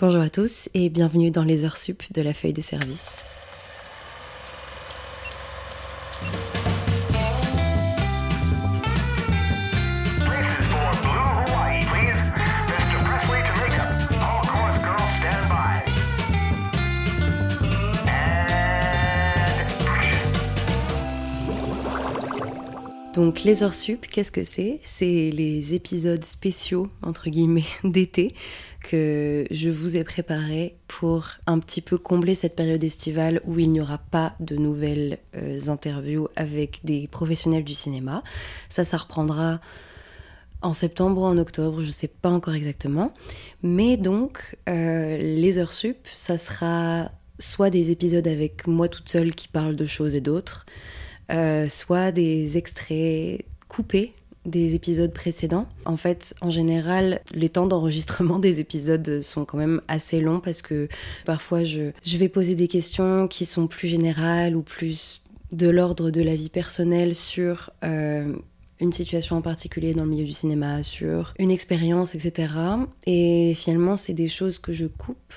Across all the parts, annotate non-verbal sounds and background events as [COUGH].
Bonjour à tous et bienvenue dans les heures sup de la feuille de service. Donc les heures sup, qu'est-ce que c'est? C'est les épisodes spéciaux, entre guillemets, [LAUGHS] d'été que je vous ai préparés pour un petit peu combler cette période estivale où il n'y aura pas de nouvelles euh, interviews avec des professionnels du cinéma. Ça, ça reprendra en septembre ou en octobre, je sais pas encore exactement. Mais donc, euh, les heures sup, ça sera soit des épisodes avec moi toute seule qui parle de choses et d'autres, euh, soit des extraits coupés des épisodes précédents. En fait, en général, les temps d'enregistrement [LAUGHS] des épisodes sont quand même assez longs parce que parfois je, vais poser des questions qui sont plus générales ou plus de l'ordre de la vie personnelle sur euh, une situation en particulier dans le milieu du cinéma, sur une expérience, etc. Et finalement, c'est des choses que je coupe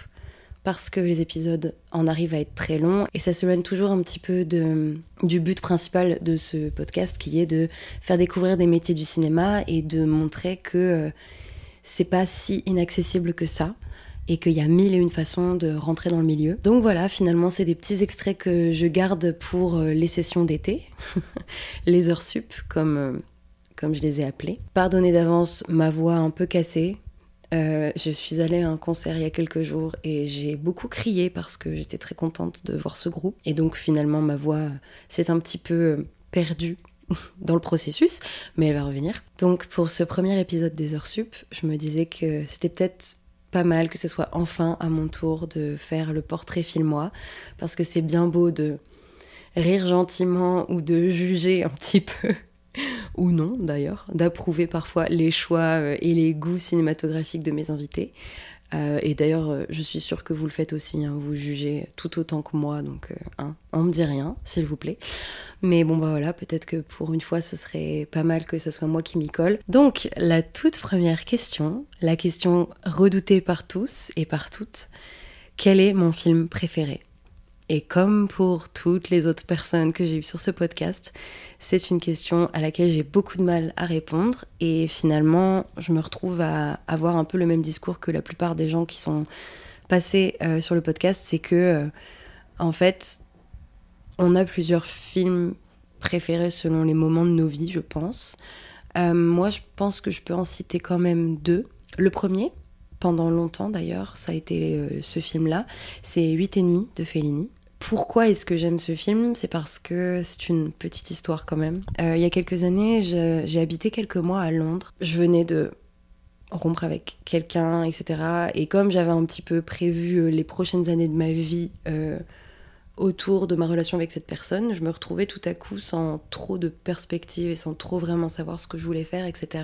parce que les épisodes en arrivent à être très longs et ça s'éloigne toujours un petit peu du but principal de ce podcast qui est de faire découvrir des métiers du cinéma et de montrer que euh, c'est pas si inaccessible que ça et qu'il y a mille et une façons de rentrer dans le milieu. Donc voilà, finalement, c'est des petits extraits que je garde pour euh, les sessions d'été, [LAUGHS] les heures sup, comme, euh, comme je les ai appelées. Pardonnez d'avance ma voix un peu cassée. Euh, je suis allée à un concert il y a quelques jours et j'ai beaucoup crié parce que j'étais très contente de voir ce groupe. Et donc finalement, ma voix s'est un petit peu euh, perdue [LAUGHS] dans le processus, mais elle va revenir. Donc pour ce premier épisode des heures sup, je me disais que c'était peut-être pas mal que ce soit enfin à mon tour de faire le portrait filmois, parce que c'est bien beau de rire gentiment ou de juger un petit peu, [LAUGHS] ou non d'ailleurs, d'approuver parfois les choix euh, et les goûts cinématographiques de mes invités. Euh, et d'ailleurs, euh, je suis sûre que vous le faites aussi, hein, vous jugez tout autant que moi, donc hein, on me dit rien, s'il vous plaît. Mais bon, bah voilà, peut-être que pour une fois, ce serait pas mal que ce soit moi qui m'y colle. Donc, la toute première question, la question redoutée par tous et par toutes, quel est mon film préféré? Et comme pour toutes les autres personnes que j'ai eues sur ce podcast, c'est une question à laquelle j'ai beaucoup de mal à répondre et finalement, je me retrouve à avoir un peu le même discours que la plupart des gens qui sont passés euh, sur le podcast, c'est que euh, en fait, on a plusieurs films préférés selon les moments de nos vies, je pense. Euh, moi, je pense que je peux en citer quand même deux. Le premier, pendant longtemps d'ailleurs, ça a été ce film-là, c'est 8 et demi de Fellini. Pourquoi est-ce que j'aime ce film? C'est parce que c'est une petite histoire quand même. Euh, il y a quelques années, j'ai habité quelques mois à Londres. Je venais de rompre avec quelqu'un, etc. Et comme j'avais un petit peu prévu euh, les prochaines années de ma vie euh, autour de ma relation avec cette personne, je me retrouvais tout à coup sans trop de perspective et sans trop vraiment savoir ce que je voulais faire, etc.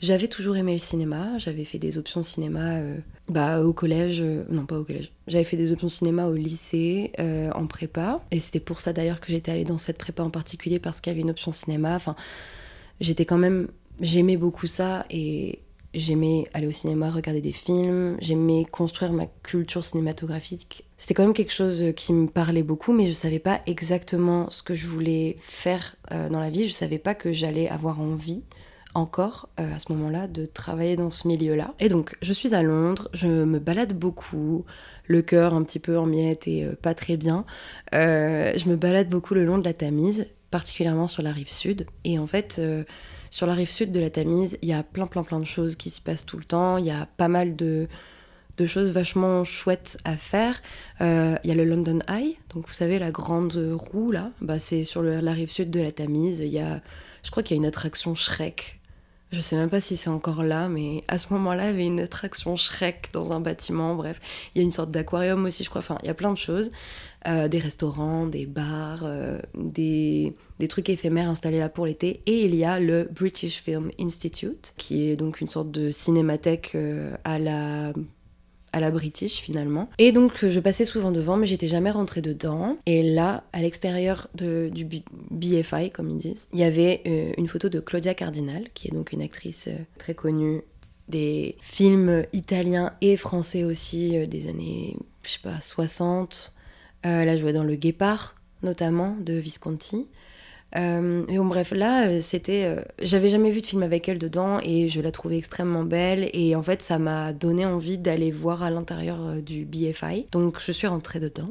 J'avais toujours aimé le cinéma, j'avais fait des options cinéma euh, bah, au collège, euh, non pas au collège, j'avais fait des options cinéma au lycée, euh, en prépa, et c'était pour ça d'ailleurs que j'étais allée dans cette prépa en particulier parce qu'il y avait une option cinéma, enfin j'étais quand même, j'aimais beaucoup ça et j'aimais aller au cinéma, regarder des films, j'aimais construire ma culture cinématographique. C'était quand même quelque chose qui me parlait beaucoup, mais je savais pas exactement ce que je voulais faire dans la vie, je savais pas que j'allais avoir envie encore euh, à ce moment-là de travailler dans ce milieu-là. Et donc, je suis à Londres, je me balade beaucoup, le cœur un petit peu en miettes et euh, pas très bien. Euh, je me balade beaucoup le long de la Tamise, particulièrement sur la rive sud. Et en fait, sur la rive sud de la Tamise, il y a plein, plein, plein de choses qui se passent tout le temps. Il y a pas mal de, de choses vachement chouettes à faire. Il y a le London Eye, donc vous savez, la grande roue là, bah, c'est sur la rive sud de la Tamise. Il y a, je crois qu'il y a une attraction Shrek. Je sais même pas si c'est encore là, mais à ce moment-là, il y avait une attraction Shrek dans un bâtiment. Bref, il y a une sorte d'aquarium aussi, je crois. Enfin, il y a plein de choses. Euh, des restaurants, des bars, euh, des, des trucs éphémères installés là pour l'été. Et il y a le British Film Institute, qui est donc une sorte de cinémathèque euh, à la à la British finalement. Et donc je passais souvent devant, mais j'étais jamais rentrée dedans. Et là, à l'extérieur du BFI, comme ils disent, il y avait euh, une photo de Claudia Cardinal, qui est donc une actrice euh, très connue des films italiens et français aussi euh, des années, je sais pas, 60. Euh, elle a joué dans Le Guépard, notamment, de Visconti. Euh, bon, bref, là, euh, c'était. euh, J'avais jamais vu de film avec elle dedans et je la trouvais extrêmement belle. Et en fait, ça m'a donné envie d'aller voir à l'intérieur du BFI. Donc, je suis rentrée dedans.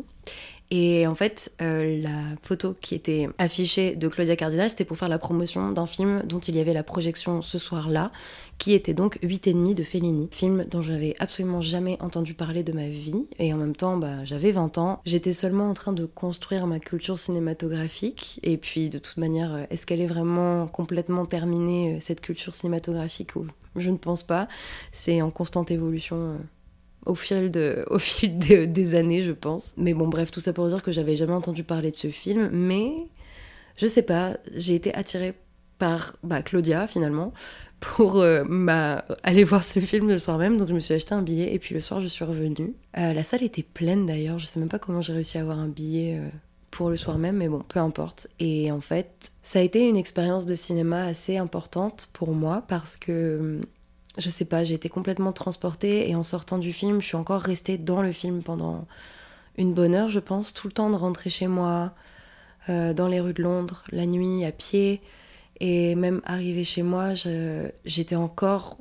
Et en fait, euh, la photo qui était affichée de Claudia Cardinal, c'était pour faire la promotion d'un film dont il y avait la projection ce soir-là, qui était donc 8 et demi de Fellini, film dont j'avais absolument jamais entendu parler de ma vie. Et en même temps, bah, j'avais 20 ans, j'étais seulement en train de construire ma culture cinématographique. Et puis, de toute manière, euh, est-ce qu'elle est vraiment complètement terminée, euh, cette culture cinématographique Je ne pense pas. C'est en constante évolution. Au fil, de, [LAUGHS] au fil de- des années, je pense. Mais bon, bref, tout ça pour dire que j'avais jamais entendu parler de ce film, mais je sais pas, j'ai été attirée par bah, Claudia finalement pour euh, aller voir ce film le soir même, donc je me suis acheté un billet et puis le soir je suis revenue. Euh, la salle était pleine d'ailleurs, je sais même pas comment j'ai réussi à avoir un billet euh, pour le soir même, mais bon, peu importe. Et en fait, ça a été une expérience de cinéma assez importante pour moi parce que je sais pas, j'ai été complètement transportée et en sortant du film, je suis encore restée dans le film pendant une bonne heure, je pense, tout le temps de rentrer chez moi, euh, dans les rues de Londres, la nuit, à pied. Et même arrivé chez moi, j'étais encore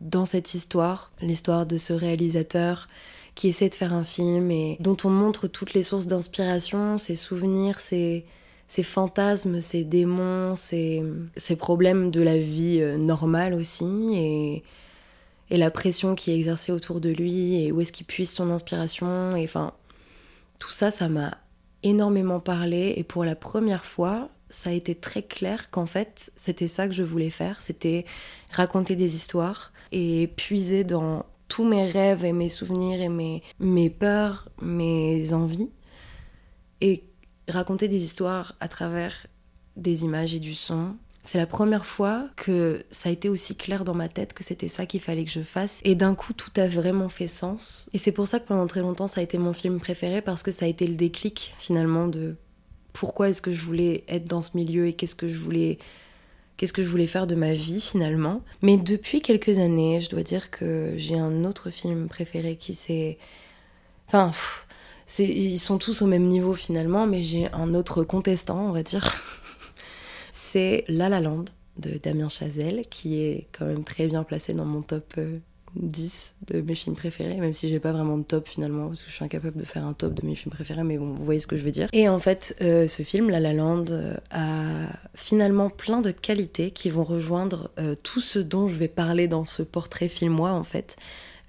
dans cette histoire, l'histoire de ce réalisateur qui essaie de faire un film et dont on montre toutes les sources d'inspiration, ses souvenirs, ses, ses fantasmes, ses démons, ses, ses problèmes de la vie euh, normale aussi, et, et la pression qui est exercée autour de lui, et où est-ce qu'il puise son inspiration, et enfin, tout ça, ça m'a énormément parlé, et pour la première fois, ça a été très clair qu'en fait, c'était ça que je voulais faire, c'était raconter des histoires, et puiser dans tous mes rêves et mes souvenirs et mes, mes peurs, mes envies, et raconter des histoires à travers des images et du son. C'est la première fois que ça a été aussi clair dans ma tête que c'était ça qu'il fallait que je fasse. Et d'un coup, tout a vraiment fait sens. Et c'est pour ça que pendant très longtemps, ça a été mon film préféré parce que ça a été le déclic finalement de pourquoi est-ce que je voulais être dans ce milieu et qu'est-ce que je voulais qu'est-ce que je voulais faire de ma vie finalement. Mais depuis quelques années, je dois dire que j'ai un autre film préféré qui s'est enfin pff, ils sont tous au même niveau finalement, mais j'ai un autre contestant, on va dire. [LAUGHS] c'est La La Land de Damien Chazelle, qui est quand même très bien placé dans mon top euh, 10 de mes films préférés, même si j'ai pas vraiment de top finalement, parce que je suis incapable de faire un top de mes films préférés, mais bon, vous voyez ce que je veux dire. Et en fait, euh, ce film, La La Land, euh, a finalement plein de qualités qui vont rejoindre euh, tout ce dont je vais parler dans ce portrait filmois en fait.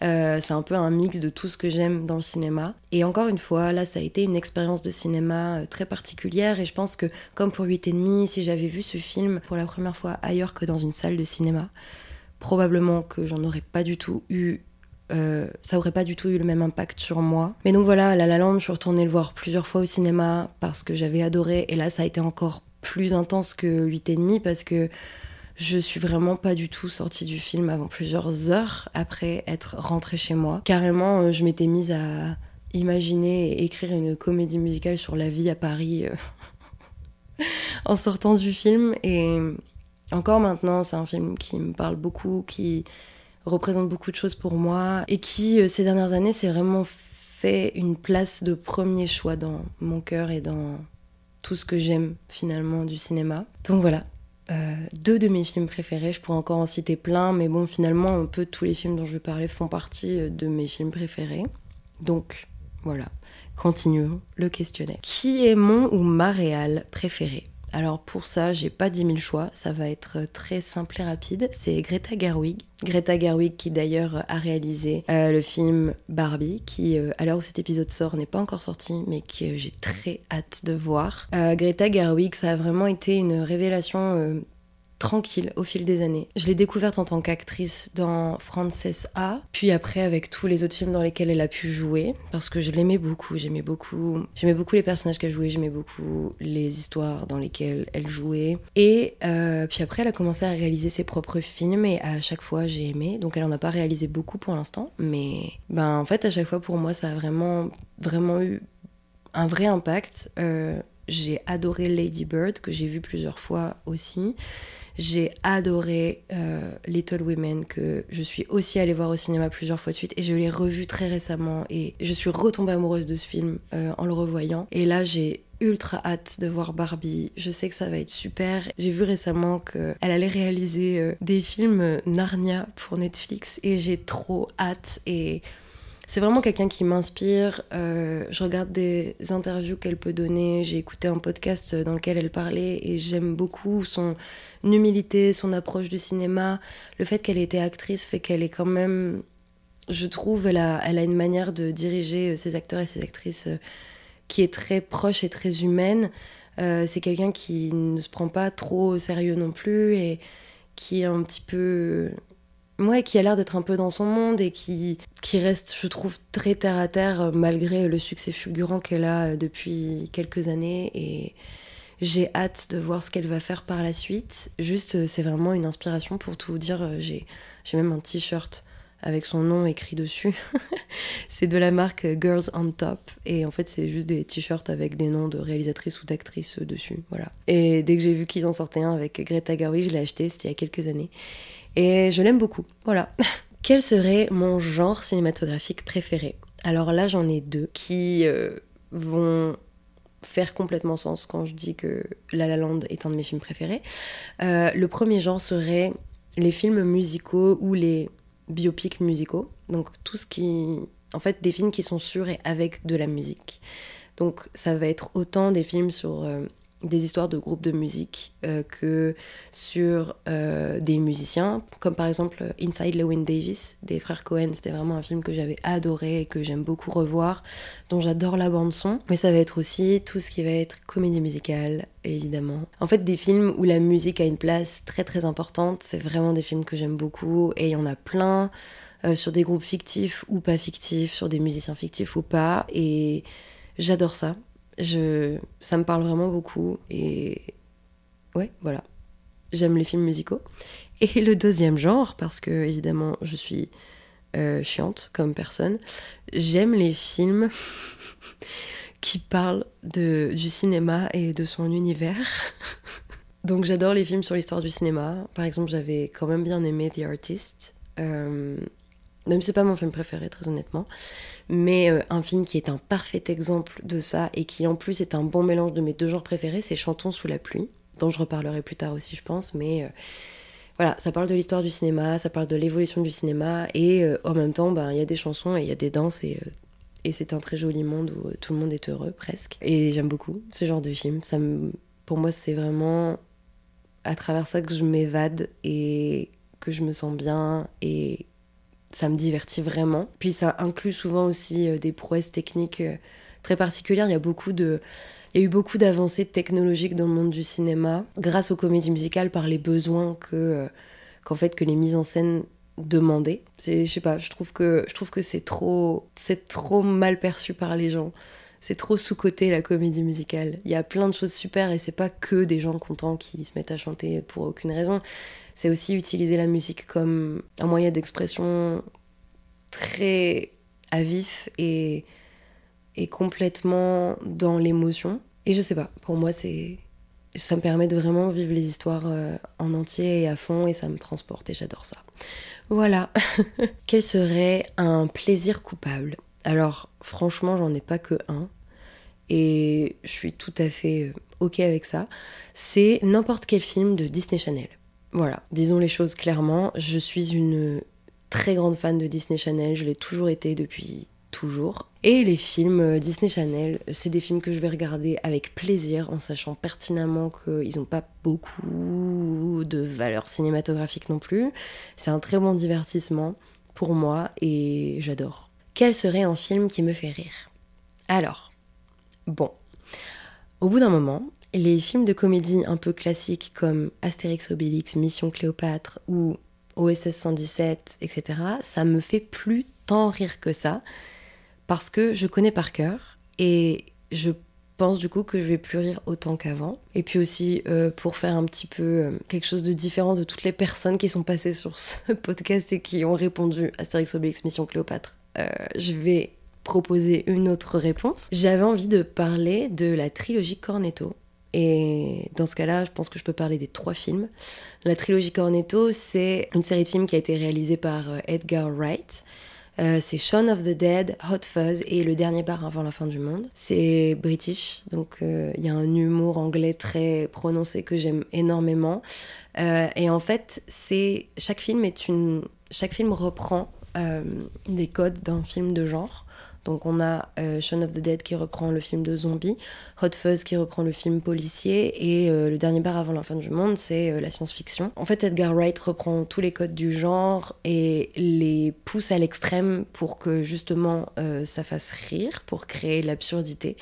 Euh, c'est un peu un mix de tout ce que j'aime dans le cinéma. Et encore une fois, là, ça a été une expérience de cinéma euh, très particulière. Et je pense que, comme pour 8 et demi, si j'avais vu ce film pour la première fois ailleurs que dans une salle de cinéma, probablement que j'en aurais pas du tout eu. euh, ça aurait pas du tout eu le même impact sur moi. Mais donc voilà, La La Land, je suis retournée le voir plusieurs fois au cinéma parce que j'avais adoré. Et là, ça a été encore plus intense que 8 et demi parce que je suis vraiment pas du tout sortie du film avant plusieurs heures après être rentrée chez moi. Carrément, euh, je m'étais mise à imaginer et écrire une comédie musicale sur la vie à Paris euh, [LAUGHS] en sortant du film. Et encore maintenant, c'est un film qui me parle beaucoup, qui représente beaucoup de choses pour moi et qui, euh, ces dernières années, s'est vraiment fait une place de premier choix dans mon cœur et dans tout ce que j'aime finalement du cinéma. Donc voilà, euh, deux de mes films préférés, je pourrais encore en citer plein, mais bon, finalement, un peu tous les films dont je vais parler font partie euh, de mes films préférés. Donc, voilà, continuons le questionnaire. Qui est mon ou ma réal préférée? Alors pour ça, j'ai pas 10 000 choix, ça va être très simple et rapide. C'est Greta Gerwig. Greta Gerwig qui d'ailleurs a réalisé euh, le film Barbie, qui euh, à l'heure où cet épisode sort n'est pas encore sorti, mais que j'ai très hâte de voir. Euh, Greta Gerwig, ça a vraiment été une révélation tranquille au fil des années. Je l'ai découverte en tant qu'actrice dans Frances A, puis après avec tous les autres films dans lesquels elle a pu jouer, parce que je l'aimais beaucoup, j'aimais beaucoup, j'aimais beaucoup les personnages qu'elle jouait, j'aimais beaucoup les histoires dans lesquelles elle jouait. Et euh, puis après, elle a commencé à réaliser ses propres films et à chaque fois j'ai aimé. Donc elle en a pas réalisé beaucoup pour l'instant, mais ben en fait à chaque fois pour moi ça a vraiment vraiment eu un vrai impact. Euh, j'ai adoré Lady Bird que j'ai vu plusieurs fois aussi. J'ai adoré euh, Little Women, que je suis aussi allée voir au cinéma plusieurs fois de suite, et je l'ai revu très récemment, et je suis retombée amoureuse de ce film euh, en le revoyant. Et là, j'ai ultra hâte de voir Barbie. Je sais que ça va être super. J'ai vu récemment qu'elle allait réaliser euh, des films Narnia pour Netflix et j'ai trop hâte et c'est vraiment quelqu'un qui m'inspire. Euh, je regarde des interviews qu'elle peut donner. J'ai écouté un podcast dans lequel elle parlait et j'aime beaucoup son humilité, son approche du cinéma. Le fait qu'elle ait été actrice fait qu'elle est quand même, je trouve, elle a, une manière de diriger ses acteurs et ses actrices qui est très proche et très humaine. Euh, c'est quelqu'un qui ne se prend pas trop au sérieux non plus et qui est un petit peu. Ouais, qui a l'air d'être un peu dans son monde et qui, qui reste, je trouve, très terre à terre euh, malgré le succès fulgurant qu'elle a euh, depuis quelques années. Et j'ai hâte de voir ce qu'elle va faire par la suite. Juste, c'est vraiment une inspiration pour tout vous dire. J'ai même un t-shirt avec son nom écrit dessus. [LAUGHS] c'est de la marque Girls on Top. Et en fait, c'est juste des t-shirts avec des noms de réalisatrices ou d'actrices dessus. Voilà. Et dès que j'ai vu qu'ils en sortaient un avec Greta Gerwig, je l'ai acheté, c'était il y a quelques années. Et je l'aime beaucoup. Voilà. [LAUGHS] Quel serait mon genre cinématographique préféré? Alors là, j'en ai deux qui euh, vont faire complètement sens quand je dis que La La Land est un de mes films préférés. Euh, le premier genre serait les films musicaux ou les biopics musicaux. Donc tout ce qui... En fait, des films qui sont sur et avec de la musique. Donc ça va être autant des films sur euh, des histoires de groupes de musique euh, que sur euh, des musiciens, comme par exemple Inside Lewin Davis des frères Cohen. C'était vraiment un film que j'avais adoré et que j'aime beaucoup revoir, dont j'adore la bande son. Mais ça va être aussi tout ce qui va être comédie musicale, évidemment. En fait, des films où la musique a une place très très importante, c'est vraiment des films que j'aime beaucoup et il y en a plein. euh, sur des groupes fictifs ou pas fictifs, sur des musiciens fictifs ou pas, et j'adore ça. Je, ça me parle vraiment beaucoup et ouais, voilà. J'aime les films musicaux. [LAUGHS] Et le deuxième genre, parce que évidemment je suis euh, chiante comme personne, j'aime les films [LAUGHS] qui parlent de, du cinéma et de son univers. [LAUGHS] Donc j'adore les films sur l'histoire du cinéma. Par exemple, j'avais quand même bien aimé The Artist. Euh, même c'est pas mon film préféré, très honnêtement. Mais euh, un film qui est un parfait exemple de ça et qui en plus est un bon mélange de mes deux genres préférés, c'est Chantons sous la pluie, dont je reparlerai plus tard aussi, je pense. Mais euh, voilà, ça parle de l'histoire du cinéma, ça parle de l'évolution du cinéma et euh, en même temps, ben, il y a des chansons et il y a des danses et, et c'est un très joli monde où tout le monde est heureux presque. Et j'aime beaucoup ce genre de film. Ça pour moi, c'est vraiment à travers ça que je m'évade et que je me sens bien et ça me divertit vraiment. Puis ça inclut souvent aussi euh, des prouesses techniques euh, très particulières. Il y a beaucoup de il y a eu beaucoup d'avancées technologiques dans le monde du cinéma grâce aux comédies musicales par les besoins que euh, qu'en fait que les mises en scène demandaient. Je sais pas, je trouve que je trouve que c'est trop c'est trop mal perçu par les gens. C'est trop sous-coté la comédie musicale. Il y a plein de choses super et c'est pas que des gens contents qui se mettent à chanter pour aucune raison. C'est aussi utiliser la musique comme un moyen d'expression très à vif et, et complètement dans l'émotion. Et je sais pas, pour moi, c'est ça me permet de vraiment vivre les histoires euh, en entier et à fond et ça me transporte et j'adore ça. Voilà. [LAUGHS] Quel serait un plaisir coupable? Alors, franchement, j'en ai pas que un et je suis tout à fait euh, ok avec ça. C'est n'importe quel film de Disney Channel. Voilà, disons les choses clairement. Je suis une très grande fan de Disney Channel, je l'ai toujours été depuis toujours. Et les films euh, Disney Channel, c'est des films que je vais regarder avec plaisir en sachant pertinemment qu'ils n'ont pas beaucoup de valeur cinématographique non plus. C'est un très bon divertissement pour moi et j'adore. Quel serait un film qui me fait rire? Alors, bon, au bout d'un moment, les films de comédie un peu classiques comme Astérix Obélix, Mission Cléopâtre ou OSS 117, etc., ça me fait plus tant rire que ça parce que je connais par cœur et je pense du coup que je vais plus rire autant qu'avant. Et puis aussi euh, pour faire un petit peu euh, quelque chose de différent de toutes les personnes qui sont passées sur ce [LAUGHS] podcast et qui ont répondu Astérix Obélix Mission Cléopâtre, je vais proposer une autre réponse. J'avais envie de parler de la trilogie Cornetto Et dans ce cas-là, je pense que je peux parler des trois films. La trilogie Cornetto, c'est une série de films qui a été réalisée par euh, Edgar Wright. Euh, c'est Shaun of the Dead, Hot Fuzz et Le Dernier Bar avant la fin du monde. C'est british, donc euh, il y a un humour anglais très prononcé que j'aime énormément. Euh, et en fait, c'est chaque film est une, chaque film reprend euh, les codes d'un film de genre. Donc on a euh, Shaun of the Dead qui reprend le film de zombie, Hot Fuzz qui reprend le film policier et euh, Le Dernier Bar avant la fin du monde, c'est euh, la science-fiction. En fait, Edgar Wright reprend tous les codes du genre et les pousse à l'extrême pour que justement euh, ça fasse rire, pour créer l'absurdité.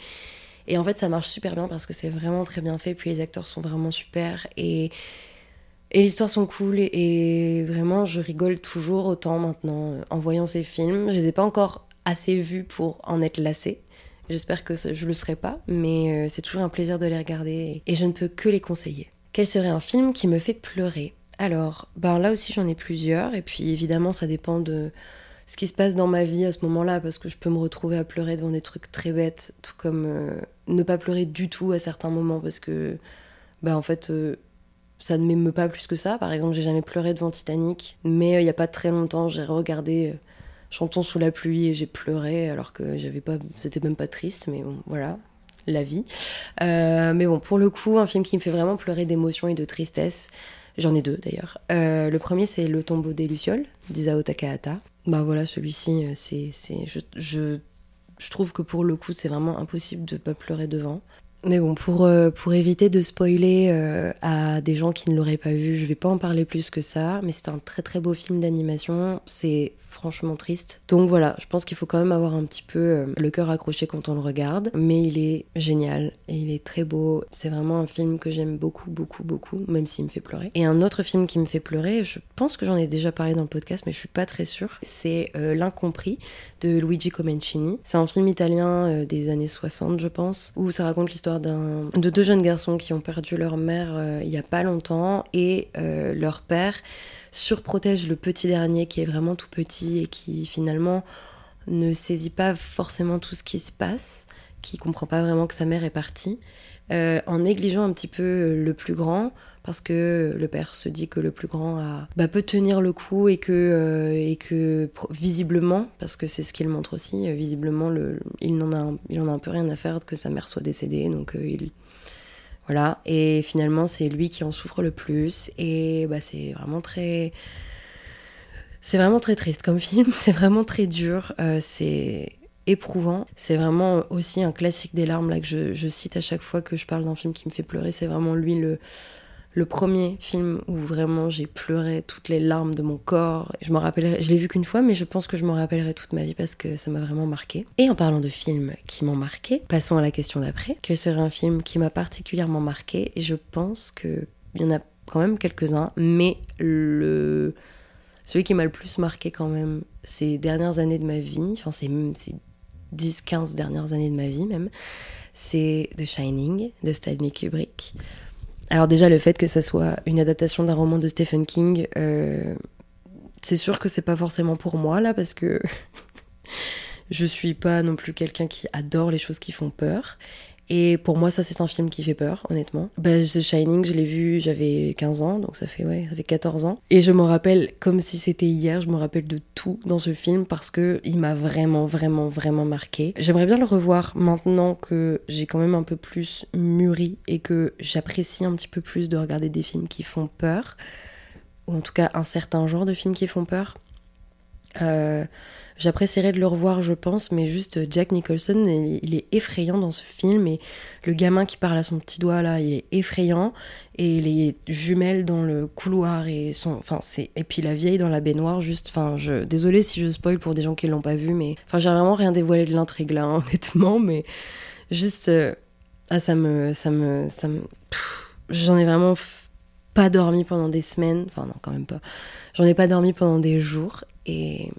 Et en fait, ça marche super bien parce que c'est vraiment très bien fait, puis les acteurs sont vraiment super et et les histoires sont cool et, vraiment je rigole toujours autant maintenant euh, en voyant ces films. Je les ai pas encore assez vus pour en être lassée. J'espère que je le serai pas, mais euh, c'est toujours un plaisir de les regarder et je ne peux que les conseiller. Quel serait un film qui me fait pleurer? Alors, ben là aussi j'en ai plusieurs et puis évidemment ça dépend de ce qui se passe dans ma vie à ce moment-là parce que je peux me retrouver à pleurer devant des trucs très bêtes, tout comme euh, ne pas pleurer du tout à certains moments parce que bah en fait ça ne m'émeut pas plus que ça. Par exemple, j'ai jamais pleuré devant Titanic, mais euh, il y a pas très longtemps, j'ai regardé euh, Chantons sous la pluie et j'ai pleuré alors que j'avais pas, c'était même pas triste, mais bon, voilà, la vie. Euh, mais bon, pour le coup, un film qui me fait vraiment pleurer d'émotion et de tristesse. J'en ai deux d'ailleurs. Le premier, c'est Le tombeau des Lucioles d'Isao Takahata. Bah voilà, celui-ci, c'est, je, je, je trouve que pour le coup, c'est vraiment impossible de pas pleurer devant. Mais bon, pour, euh, pour éviter de spoiler euh, à des gens qui ne l'auraient pas vu, je vais pas en parler plus que ça, mais c'est un très très beau film d'animation, c'est franchement triste. Donc voilà, je pense qu'il faut quand même avoir un petit peu euh, le cœur accroché quand on le regarde, mais il est génial et il est très beau. C'est vraiment un film que j'aime beaucoup, beaucoup, beaucoup, même s'il me fait pleurer. Et un autre film qui me fait pleurer, je pense que j'en ai déjà parlé dans le podcast, mais je suis pas très sûre, c'est L'Incompris de Luigi Comencini. C'est un film italien des années 60, je pense, où ça raconte l'histoire de deux jeunes garçons qui ont perdu leur mère euh, il y a pas longtemps et euh, leur père surprotège le petit dernier qui est vraiment tout petit et qui finalement ne saisit pas forcément tout ce qui se passe, qui comprend pas vraiment que sa mère est partie, euh, en négligeant un petit peu le plus grand parce que le père se dit que le plus grand bah, peut tenir le coup et que, euh, visiblement, parce que c'est ce qu'il montre aussi, euh, visiblement le, il, en a, un- peu rien à faire que sa mère soit décédée, euh, il, voilà, et finalement c'est lui qui en souffre le plus et bah, c'est vraiment très... Triste comme [LAUGHS] film, c'est vraiment très dur, c'est éprouvant. C'est vraiment aussi un classique des larmes que je cite à chaque fois que je parle d'un film qui me fait pleurer. C'est vraiment lui le, le premier film où vraiment j'ai pleuré toutes les larmes de mon corps. Je me rappellerai, je l'ai vu qu'une fois, mais je pense que je m'en rappellerai toute ma vie parce que ça m'a vraiment marqué. Et en parlant de films qui m'ont marqué, passons à la question d'après. Quel serait un film qui m'a particulièrement marqué je pense que il y en a quand même quelques-uns, mais celui qui m'a le plus marqué quand même ces dernières années de ma vie, enfin ces, ces 10-15 dernières années de ma vie même, c'est The Shining de Stanley Kubrick. Alors déjà le fait que ça soit une adaptation d'un roman de Stephen King, euh, c'est sûr que c'est pas forcément pour moi là parce que [LAUGHS] je suis pas non plus quelqu'un qui adore les choses qui font peur. Et pour moi, ça, c'est un film qui fait peur, honnêtement. Bah, The Shining, je l'ai vu, j'avais 15 ans, donc ça fait, ouais, ça fait 14 ans. Et je m'en rappelle comme si c'était hier, je me rappelle de tout dans ce film parce que il m'a vraiment, vraiment, vraiment marqué. J'aimerais bien le revoir maintenant que j'ai quand même un peu plus mûri et que j'apprécie un petit peu plus de regarder des films qui font peur. Ou en tout cas, un certain genre de films qui font peur. Euh, J'apprécierais de le revoir, je pense, mais juste Jack Nicholson, il, est effrayant dans ce film et le gamin qui parle à son petit doigt là, il est effrayant et les jumelles dans le couloir et son, c'est et puis la vieille dans la baignoire, juste, je, désolée si je spoil pour des gens qui l'ont pas vu, mais enfin j'ai vraiment rien dévoilé de l'intrigue là, [LAUGHS] honnêtement, mais juste euh, ah ça me, ça me, ça me, j'en ai vraiment pas dormi pendant des semaines, enfin non quand même pas, j'en ai pas dormi pendant des jours et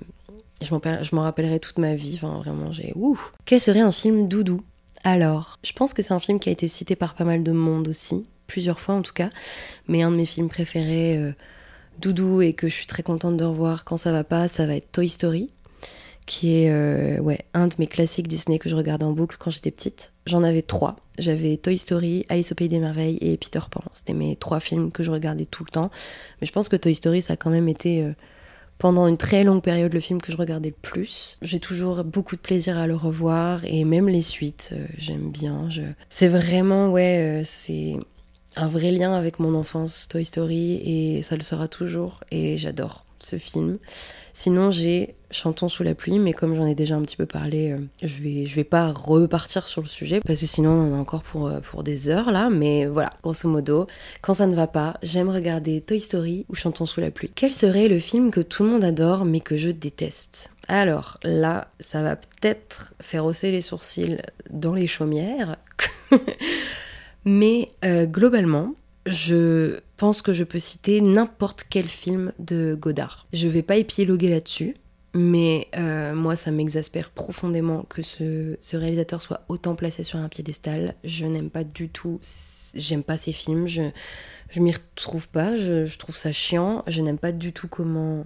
je m'en rappellerai toute ma vie, vraiment j'ai ouf. Quel serait un film doudou? Alors, je pense que c'est un film qui a été cité par pas mal de monde aussi, plusieurs fois en tout cas, mais un de mes films préférés euh, doudou et que je suis très contente de revoir quand ça va pas, ça va être Toy Story qui est euh, ouais, un de mes classiques Disney que je regardais en boucle quand j'étais petite. J'en avais trois. J'avais Toy Story, Alice au Pays des Merveilles et Peter Pan. C'était mes trois films que je regardais tout le temps. Mais je pense que Toy Story, ça a quand même été euh, pendant une très longue période le film que je regardais le plus. J'ai toujours beaucoup de plaisir à le revoir et même les suites, euh, j'aime bien. C'est vraiment, ouais, euh, c'est un vrai lien avec mon enfance, Toy Story, et ça le sera toujours. Et j'adore ce film. Sinon, j'ai Chantons sous la pluie, mais comme j'en ai déjà un petit peu parlé, euh, je vais, je vais pas repartir sur le sujet parce que sinon on en a encore pour, euh, pour des heures là. Mais voilà, grosso modo, quand ça ne va pas, j'aime regarder Toy Story ou Chantons sous la pluie. Quel serait le film que tout le monde adore mais que je déteste? Alors là, ça va peut-être faire hausser les sourcils dans les chaumières, [LAUGHS] mais euh, globalement, je pense que je peux citer n'importe quel film de Godard. Je vais pas épiloguer là-dessus, mais euh, moi ça m'exaspère profondément que ce, réalisateur soit autant placé sur un piédestal. Je n'aime pas du tout, j'aime pas ses films, je, je m'y retrouve pas, je, trouve ça chiant, je n'aime pas du tout comment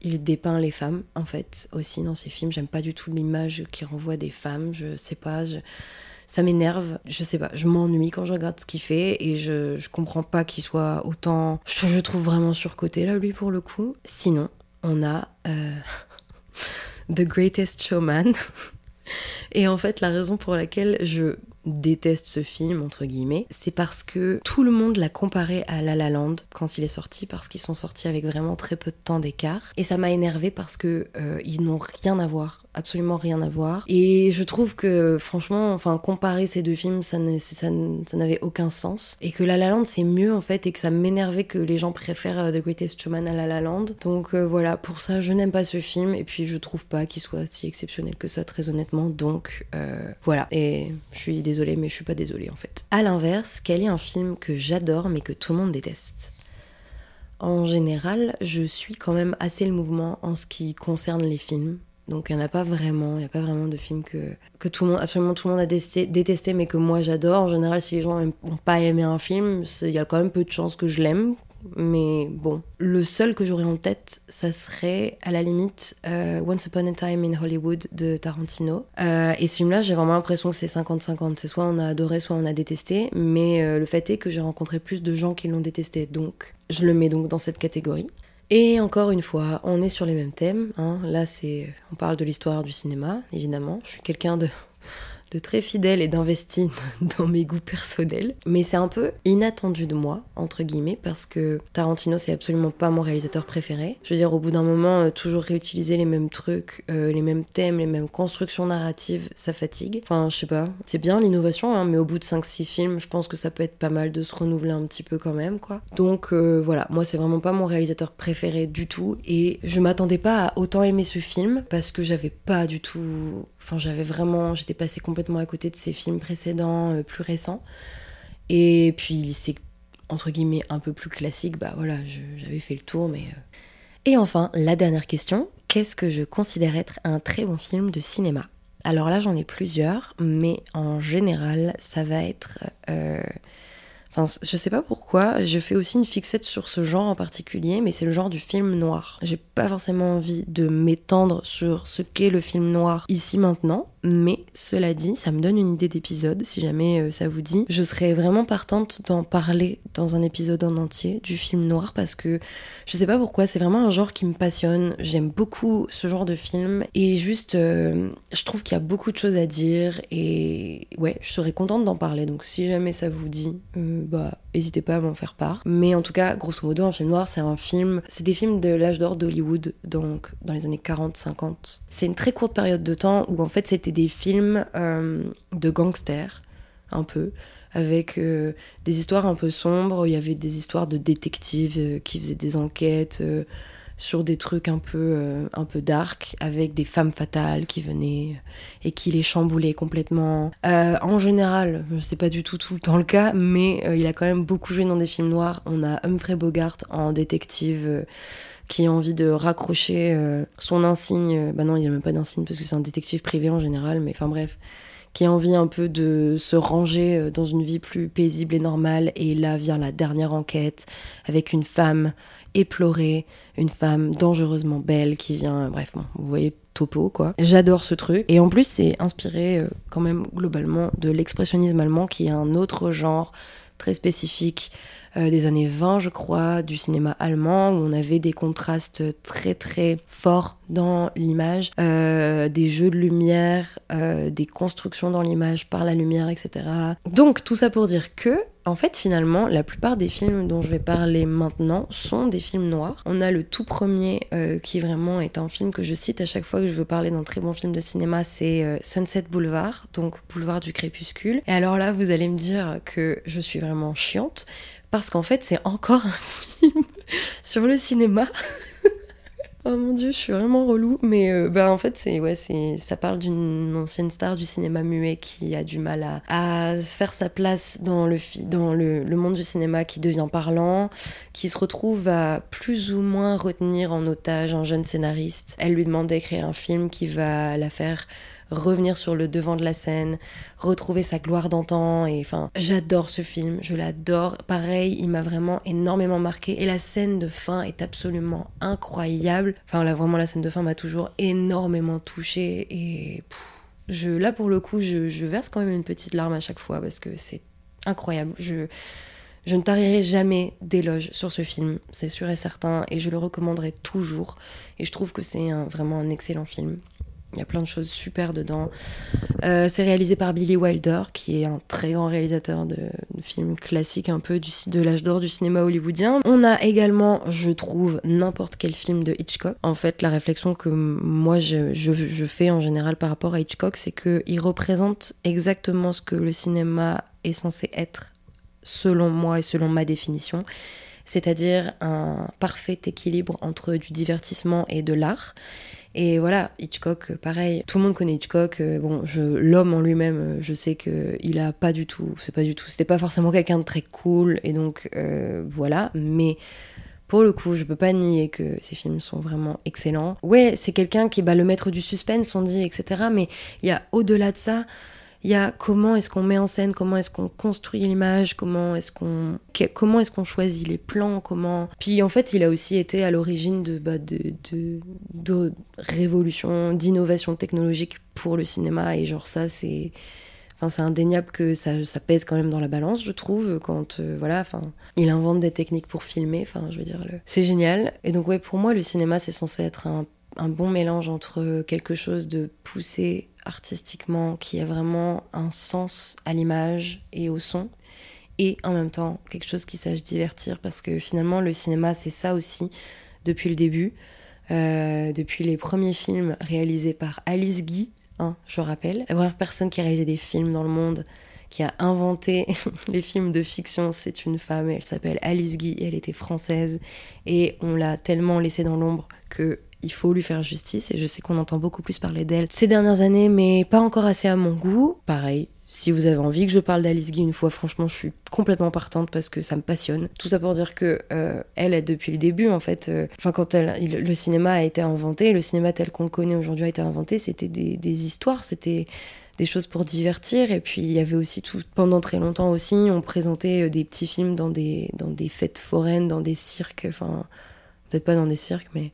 il dépeint les femmes en fait aussi dans ses films. J'aime pas du tout l'image qui renvoie des femmes, je sais pas. Ça m'énerve, je sais pas, je m'ennuie quand je regarde ce qu'il fait et je, je comprends pas qu'il soit autant. Je, trouve vraiment surcoté là, lui, pour le coup. Sinon, on a euh, [LAUGHS] The Greatest Showman. Et en fait, la raison pour laquelle je déteste ce film, entre guillemets, c'est parce que tout le monde l'a comparé à La La Land quand il est sorti, parce qu'ils sont sortis avec vraiment très peu de temps d'écart. Et ça m'a énervé parce que euh, ils n'ont rien à voir, absolument rien à voir. Et je trouve que, franchement, enfin, comparer ces deux films, ça, n'a- ça, ça n'avait aucun sens. Et que La La Land, c'est mieux, en fait, et que ça m'énervait que les gens préfèrent euh, The Greatest Showman à La La Land. Donc euh, voilà, pour ça, je n'aime pas ce film, et puis je trouve pas qu'il soit si exceptionnel que ça, très honnêtement. Donc euh, voilà, et je suis désolée, mais je suis pas désolée, en fait. À l'inverse, quel est un film que j'adore, mais que tout le monde déteste? En général, je suis quand même assez le mouvement en ce qui concerne les films. Donc il n'y en a pas vraiment, il n'y a pas vraiment de films que, tout le monde, absolument tout le monde a détesté, mais que moi j'adore. En général, si les gens n'ont pas aimé un film, il y a quand même peu de chances que je l'aime. Mais bon, le seul que j'aurais en tête, ça serait à la limite euh, Once Upon a Time in Hollywood de Tarantino. Euh, et ce film-là, j'ai vraiment l'impression que c'est 50-50. C'est soit on a adoré, soit on a détesté. Mais euh, le fait est que j'ai rencontré plus de gens qui l'ont détesté. Donc je le mets donc dans cette catégorie. Et encore une fois, on est sur les mêmes thèmes. hein. Là, c'est, on parle de l'histoire du cinéma, évidemment. Je suis quelqu'un de, très fidèle et d'investi [LAUGHS] dans mes goûts personnels. Mais c'est un peu inattendu de moi, entre guillemets, parce que Tarantino, c'est absolument pas mon réalisateur préféré. Je veux dire, au bout d'un moment, euh, toujours réutiliser les mêmes trucs, euh, les mêmes thèmes, les mêmes constructions narratives, ça fatigue. Enfin, je sais pas. C'est bien l'innovation, hein, mais au bout de 5-6 films, je pense que ça peut être pas mal de se renouveler un petit peu quand même, quoi. Donc euh, voilà, moi, c'est vraiment pas mon réalisateur préféré du tout. Et je m'attendais pas à autant aimer ce film, parce que j'avais pas du tout. Enfin, j'avais vraiment. J'étais passée complètement à côté de ses films précédents, euh, plus récents. Et puis, c'est entre guillemets un peu plus classique, bah voilà, j'avais fait le tour, mais. euh. Et enfin, la dernière question qu'est-ce que je considère être un très bon film de cinéma? Alors là, j'en ai plusieurs, mais en général, ça va être. euh, Enfin, je sais pas pourquoi, je fais aussi une fixette sur ce genre en particulier, mais c'est le genre du film noir. J'ai pas forcément envie de m'étendre sur ce qu'est le film noir ici maintenant, mais cela dit, ça me donne une idée d'épisode, si jamais euh, ça vous dit. Je serais vraiment partante d'en parler dans un épisode en entier du film noir parce que je sais pas pourquoi, c'est vraiment un genre qui me passionne. J'aime beaucoup ce genre de film et juste, euh, je trouve qu'il y a beaucoup de choses à dire et ouais, je serais contente d'en parler. Donc si jamais ça vous dit, euh, bah n'hésitez pas à m'en faire part. Mais en tout cas, grosso modo, un film noir, c'est un film, c'est des films de l'âge d'or d'Hollywood, donc dans les années 40-50. C'est une très courte période de temps où en fait c'était des films euh, de gangsters, un peu avec euh, des histoires un peu sombres. Il y avait des histoires de détectives euh, qui faisaient des enquêtes sur des trucs un peu, un peu dark, avec des femmes fatales qui venaient et qui les chamboulaient complètement. En général, je sais pas du tout tout le temps le cas, mais il a quand même beaucoup joué dans des films noirs. On a Humphrey Bogart en détective. Euh, qui a envie de raccrocher euh, son insigne, bah non il n'y a même pas d'insigne parce que c'est un détective privé en général, mais enfin bref, qui a envie un peu de se ranger euh, dans une vie plus paisible et normale. Et là vient la dernière enquête avec une femme éplorée, une femme dangereusement belle qui vient, bref, vous voyez topo quoi. J'adore ce truc et en plus c'est inspiré euh, quand même globalement de l'expressionnisme allemand qui est un autre genre très spécifique euh, des années 20 je crois du cinéma allemand où on avait des contrastes très très forts dans l'image, euh, des jeux de lumière, euh, des constructions dans l'image par la lumière, etc. Donc tout ça pour dire que, en fait, finalement, la plupart des films dont je vais parler maintenant sont des films noirs. On a le tout premier euh, qui vraiment est un film que je cite à chaque fois que je veux parler d'un très bon film de cinéma, c'est euh, Sunset Boulevard, donc Boulevard du Crépuscule. Et alors là, vous allez me dire que je suis vraiment chiante parce qu'en fait, c'est encore un [LAUGHS] film sur le cinéma. Oh mon dieu, je suis vraiment relou. Mais euh, bah, en fait, c'est ouais, ça parle d'une ancienne star du cinéma muet qui a du mal à, faire sa place dans le dans le monde du cinéma, qui devient parlant, qui se retrouve à plus ou moins retenir en otage un jeune scénariste. Elle lui demande d'écrire un film qui va la faire revenir sur le devant de la scène, retrouver sa gloire d'antan et enfin j'adore ce film, je l'adore. Pareil, il m'a vraiment énormément marqué et la scène de fin est absolument incroyable. Enfin là vraiment la scène de fin m'a toujours énormément touchée et je là pour le coup je, verse quand même une petite larme à chaque fois parce que c'est incroyable. Je je ne tarirai jamais d'éloges sur ce film, c'est sûr et certain, et je le recommanderai toujours. Et je trouve que c'est vraiment un excellent film. Il y a plein de choses super dedans. Euh, c'est réalisé par Billy Wilder, qui est un très grand réalisateur de, films classiques un peu du, de l'âge d'or du cinéma hollywoodien. On a également, je trouve, n'importe quel film de Hitchcock. En fait, la réflexion que moi je- je fais en général par rapport à Hitchcock, c'est qu'il représente exactement ce que le cinéma est censé être, selon moi et selon ma définition. C'est-à-dire un parfait équilibre entre du divertissement et de l'art. Et voilà, Hitchcock, euh, pareil. Tout le monde connaît Hitchcock. euh, Bon, l'homme en lui-même, euh, je sais que il a pas du tout, c'est pas du tout, c'était pas forcément quelqu'un de très cool. Et donc voilà. Mais pour le coup, je peux pas nier que ces films sont vraiment excellents. Ouais, c'est quelqu'un qui est bah, le maître du suspense, on dit, etc. Mais il y a au-delà de ça. Il y a comment est-ce qu'on met en scène, comment est-ce qu'on construit l'image, comment est-ce qu'on choisit les plans, comment. Puis en fait, il a aussi été à l'origine de, bah, de, de, de révolution, d'innovation technologique pour le cinéma et genre ça c'est Enfin, c'est indéniable que ça, pèse quand même dans la balance, je trouve, quand euh, voilà, enfin, il invente des techniques pour filmer. Enfin, je veux dire, c'est génial. Et donc ouais, pour moi, le cinéma, c'est censé être un, un bon mélange entre quelque chose de poussé artistiquement, qui a vraiment un sens à l'image et au son, et en même temps quelque chose qui sache divertir, parce que finalement, le cinéma, c'est ça aussi depuis le début. Euh, depuis les premiers films réalisés par Alice Guy, hein, je rappelle, la première personne qui a réalisé des films dans le monde, qui a inventé [LAUGHS] les films de fiction, c'est une femme, elle s'appelle Alice Guy, elle était française, et on l'a tellement laissée dans l'ombre que il faut lui faire justice, et je sais qu'on entend beaucoup plus parler d'elle ces dernières années, mais pas encore assez à mon goût. Pareil, si vous avez envie que je parle d'Alice Guy une fois, franchement, je suis complètement partante parce que ça me passionne. Tout ça pour dire que euh, elle, depuis le début, en fait, euh, enfin quand le cinéma a été inventé, le cinéma tel qu'on le connaît aujourd'hui a été inventé, c'était des, des histoires, c'était des choses pour divertir. Et puis il y avait aussi tout pendant très longtemps aussi, on présentait euh, des petits films dans des dans des fêtes foraines, dans des cirques, enfin peut-être pas dans des cirques, mais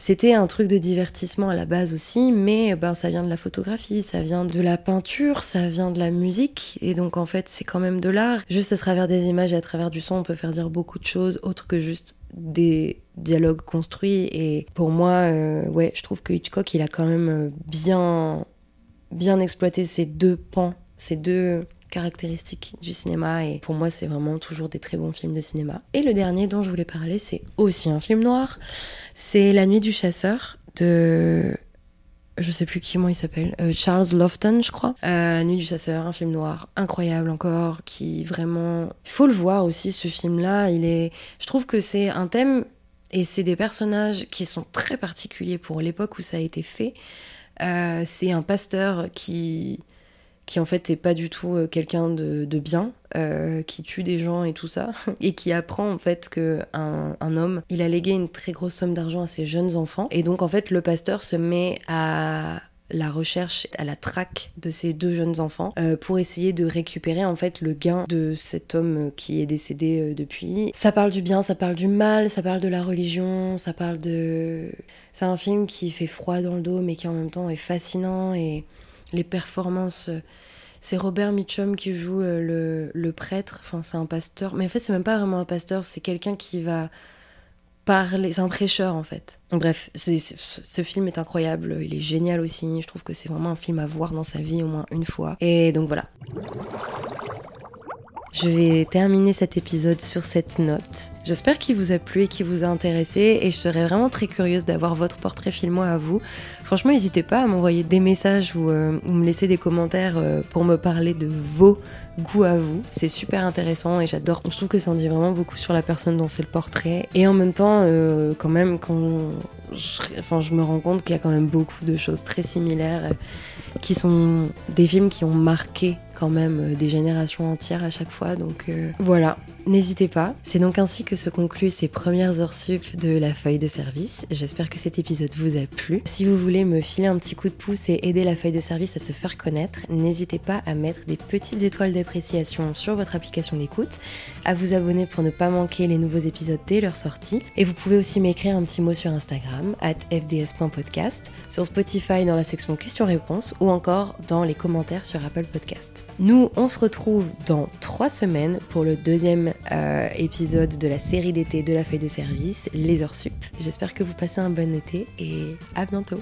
c'était un truc de divertissement à la base aussi, mais ben ça vient de la photographie, ça vient de la peinture, ça vient de la musique, et donc en fait c'est quand même de l'art. Juste à travers des images et à travers du son, on peut faire dire beaucoup de choses autres que juste des dialogues construits. Et pour moi, euh, ouais, je trouve que Hitchcock il a quand même euh, bien bien exploité ces deux pans, ces deux caractéristiques du cinéma et pour moi c'est vraiment toujours des très bons films de cinéma. Et le dernier dont je voulais parler c'est aussi un film noir, c'est La nuit du chasseur de je sais plus qui il s'appelle, euh, Charles Lofton je crois. Euh, Nuit du chasseur, un film noir incroyable encore qui vraiment il faut le voir aussi ce film là, il est je trouve que c'est un thème et c'est des personnages qui sont très particuliers pour l'époque où ça a été fait. Euh, c'est un pasteur qui, qui en fait est pas du tout euh, quelqu'un de, bien, euh, qui tue des gens et tout ça, [LAUGHS] et qui apprend en fait que un, homme, il a légué une très grosse somme d'argent à ses jeunes enfants, et donc en fait le pasteur se met à la recherche, à la traque de ces deux jeunes enfants euh, pour essayer de récupérer en fait le gain de cet homme qui est décédé depuis. Ça parle du bien, ça parle du mal, ça parle de la religion, ça parle de... C'est un film qui fait froid dans le dos mais qui en même temps est fascinant et les performances... euh, c'est Robert Mitchum qui joue euh, le, le prêtre, enfin c'est un pasteur, mais en fait c'est même pas vraiment un pasteur, c'est quelqu'un qui va parler, c'est un prêcheur en fait. Bref, ce film est incroyable, il est génial aussi, je trouve que c'est vraiment un film à voir dans sa vie au moins une fois. Et donc voilà. Je vais terminer cet épisode sur cette note. J'espère qu'il vous a plu et qu'il vous a intéressé et je serais vraiment très curieuse d'avoir votre portrait filmois à vous. Franchement, n'hésitez pas à m'envoyer des messages ou, euh, me laisser des commentaires euh, pour me parler de vos goûts à vous. C'est super intéressant et j'adore. Je trouve que ça en dit vraiment beaucoup sur la personne dont c'est le portrait. Et en même temps, euh, quand même, quand je, enfin, je me rends compte qu'il y a quand même beaucoup de choses très similaires qui sont des films qui ont marqué quand même des générations entières à chaque fois. Donc voilà, n'hésitez pas. C'est donc ainsi que se concluent ces premières heures sup de la feuille de service. J'espère que cet épisode vous a plu. Si vous voulez me filer un petit coup de pouce et aider la feuille de service à se faire connaître, n'hésitez pas à mettre des petites étoiles d'appréciation sur votre application d'écoute, à vous abonner pour ne pas manquer les nouveaux épisodes dès leur sortie. Et vous pouvez aussi m'écrire un petit mot sur Instagram, at fds.podcast, sur Spotify dans la section questions-réponses ou encore dans les commentaires sur Apple Podcast. Nous, on se retrouve dans trois semaines pour le deuxième euh, épisode de la série d'été de la feuille de service, Les Heures J'espère que vous passez un bon été et à bientôt.